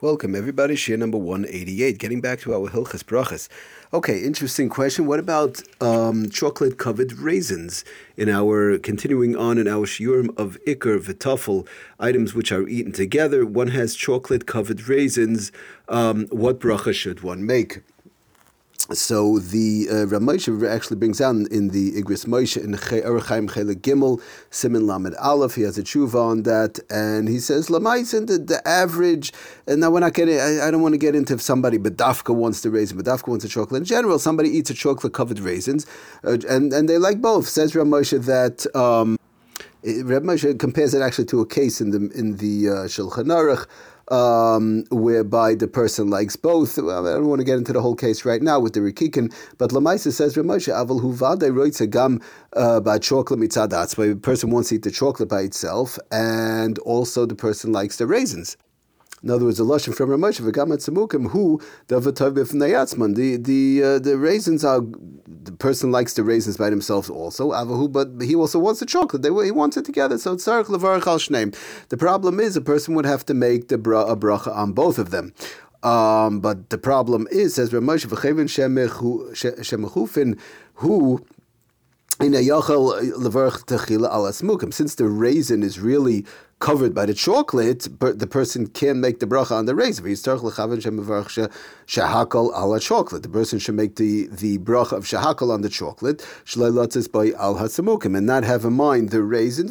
Welcome, everybody. Share number 188. Getting back to our Hilchas Brachas. Okay, interesting question. What about um, chocolate covered raisins in our, continuing on in our shiurim of Iker V'tafel, items which are eaten together? One has chocolate covered raisins. Um, what bracha should one make? So the uh, actually brings down in the Igris Moshe in Erechaim Chele Gimel Simin Lamed Aleph. He has a tshuva on that, and he says Lamaisin the, the average. And now we're not getting. I, I don't want to get into if somebody Badafka wants the raisin, Badafka wants a chocolate. In general, somebody eats a chocolate covered raisins, uh, and and they like both. Says Ramosha that. Um, Reb Moshe compares it actually to a case in the in the uh, Shulchan Aruch um, whereby the person likes both. Well, I don't want to get into the whole case right now with the Rikikin, but Lamaisa says Ramosha Aval Huvade Roitze Gam uh, by chocolate mitzadatz. The person wants to eat the chocolate by itself, and also the person likes the raisins. In other words, the lashon from Ramosha v'gamat tzemukim who the nayatzman. The the uh, the raisins are the person likes the raisins by themselves also avahu, but he also wants the chocolate. They he wants it together. So tzarich levarach al shneim. The problem is a person would have to make the bra, a bracha on both of them. Um, but the problem is, says Ramosha v'chevin shemechufin who in a yachal levarach techila al asmukim. Since the raisin is really covered by the chocolate, but the person can make the bracha on the raisin. Shahakal ala chocolate. The person should make the, the bracha of shahakal on the chocolate, by al hatzamukim, and not have in mind the raisin.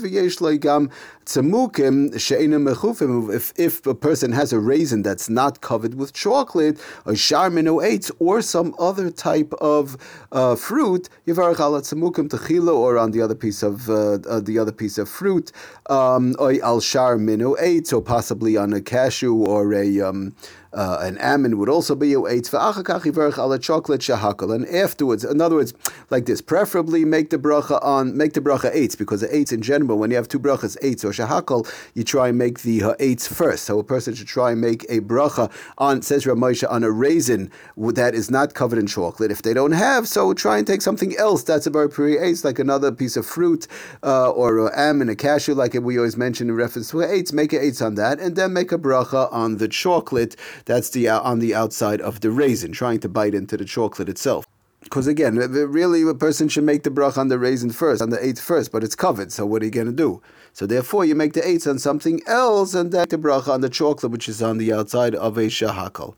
If if a person has a raisin that's not covered with chocolate, or sharmino eight, or some other type of uh, fruit, yivarach al tzamukim techila, or on the other piece of uh, uh, the other piece of fruit, um, al shar minu eight, so possibly on a cashew or a um, uh, an almond would also be a eitz v'achakach ala chocolate shahakal. And afterwards, in other words, like this, preferably make the bracha on make the bracha eitz because the eitz in general, when you have two brachas eitz or shahakal, you try and make the uh, eitz first. So a person should try and make a bracha on says Ramosha on a raisin that is not covered in chocolate. If they don't have, so try and take something else that's a very pre eitz, like another piece of fruit uh, or a almond, a cashew, like we always mention in reference to eitz. Make a eitz on that, and then make a bracha on the chocolate that's the uh, on the outside of the raisin, trying to bite into the chocolate itself. Because again, really, a person should make the brach on the raisin first, on the eighth first, but it's covered. So what are you going to do? So therefore, you make the eighth on something else, and then the brach on the chocolate, which is on the outside of a shahakal.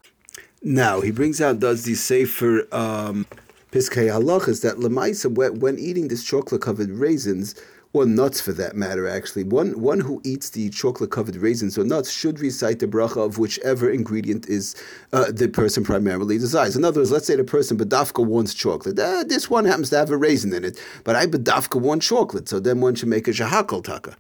Now he brings out does the safer um, piskei halachas that lemaisa when eating this chocolate covered raisins or nuts for that matter, actually. One one who eats the chocolate covered raisins or nuts should recite the bracha of whichever ingredient is uh, the person primarily desires. In other words, let's say the person bedafka wants chocolate. Uh, this one happens to have a raisin in it, but I bedafka want chocolate, so then one should make a shahakal taka.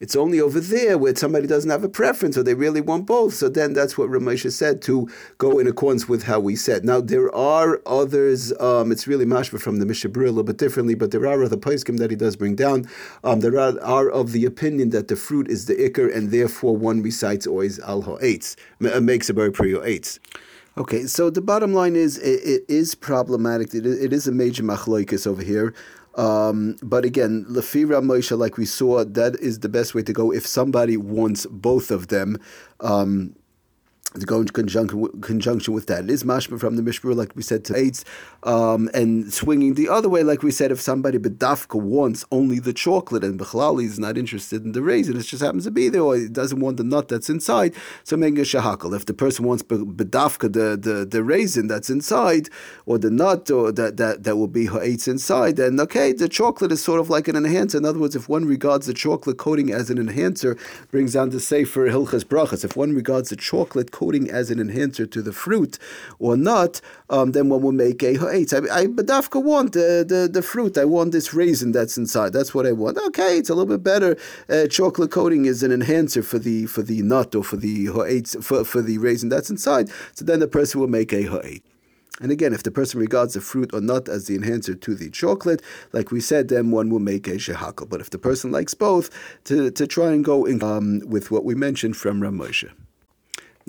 It's only over there where somebody doesn't have a preference or they really want both. So then that's what Ramesha said to go in accordance with how we said. Now there are others. Um, it's really mashma from the Mishabur a little bit differently, but there are other poskim that he does bring down. Um, there are, are, of the opinion that the fruit is the ikr, and therefore one recites always al ha'etz, uh, makes a very priyo eitz. Okay, so the bottom line is it, it is problematic. It, it is a major machloikus over here. Um, but again, Lefira Moshe, like we saw, that is the best way to go if somebody wants both of them. Um, to go in conjunction, conjunction with that. It is mashma from the Mishmur, like we said, to eight, um, and swinging the other way, like we said, if somebody bedafka wants only the chocolate and Bechlali is not interested in the raisin, it just happens to be there, or he doesn't want the nut that's inside, so making a shahakal. If the person wants bedafka, the, the, the raisin that's inside, or the nut, or that, that, that will be ha'etz inside, then okay, the chocolate is sort of like an enhancer. In other words, if one regards the chocolate coating as an enhancer, brings down the say for Hilchas Brachas, if one regards the chocolate coating as an enhancer to the fruit or not, um, then one will make a ha'etz. I, I badafka want the, the, the fruit. I want this raisin that's inside. That's what I want. Okay, it's a little bit better. Uh, chocolate coating is an enhancer for the for the nut or for the ha'etz, for, for the raisin that's inside. So then the person will make a ha'etz. And again, if the person regards the fruit or nut as the enhancer to the chocolate, like we said, then one will make a shehakal. But if the person likes both, to, to try and go in, um, with what we mentioned from Ramosha.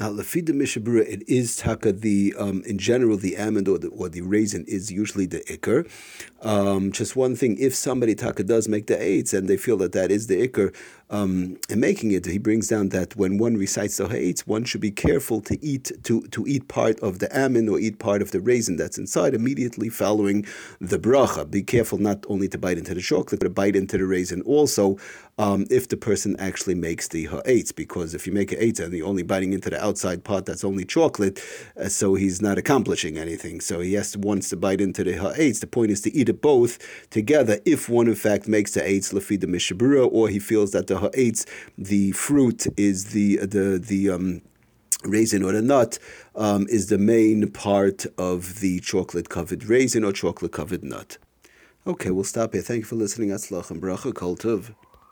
Now, lefida mishabura, it is taka the um, in general the almond or the or the raisin is usually the ikr. Um, just one thing, if somebody taka does make the eights and they feel that that is the ikr, um, and making it, he brings down that when one recites the ha'etz, one should be careful to eat to, to eat part of the almond or eat part of the raisin that's inside immediately following the bracha. Be careful not only to bite into the chocolate, but to bite into the raisin also. Um, if the person actually makes the ha'etz, because if you make a eitz and you're only biting into the outside part, that's only chocolate, uh, so he's not accomplishing anything. So he has to wants to bite into the ha'etz. The point is to eat it both together. If one in fact makes the eitz lafida mishabura, or he feels that the ha'etz, the fruit is the the the um, raisin or the nut um, is the main part of the chocolate covered raisin or chocolate covered nut. Okay, we'll stop here. Thank you for listening. Atzlach and bracha kol.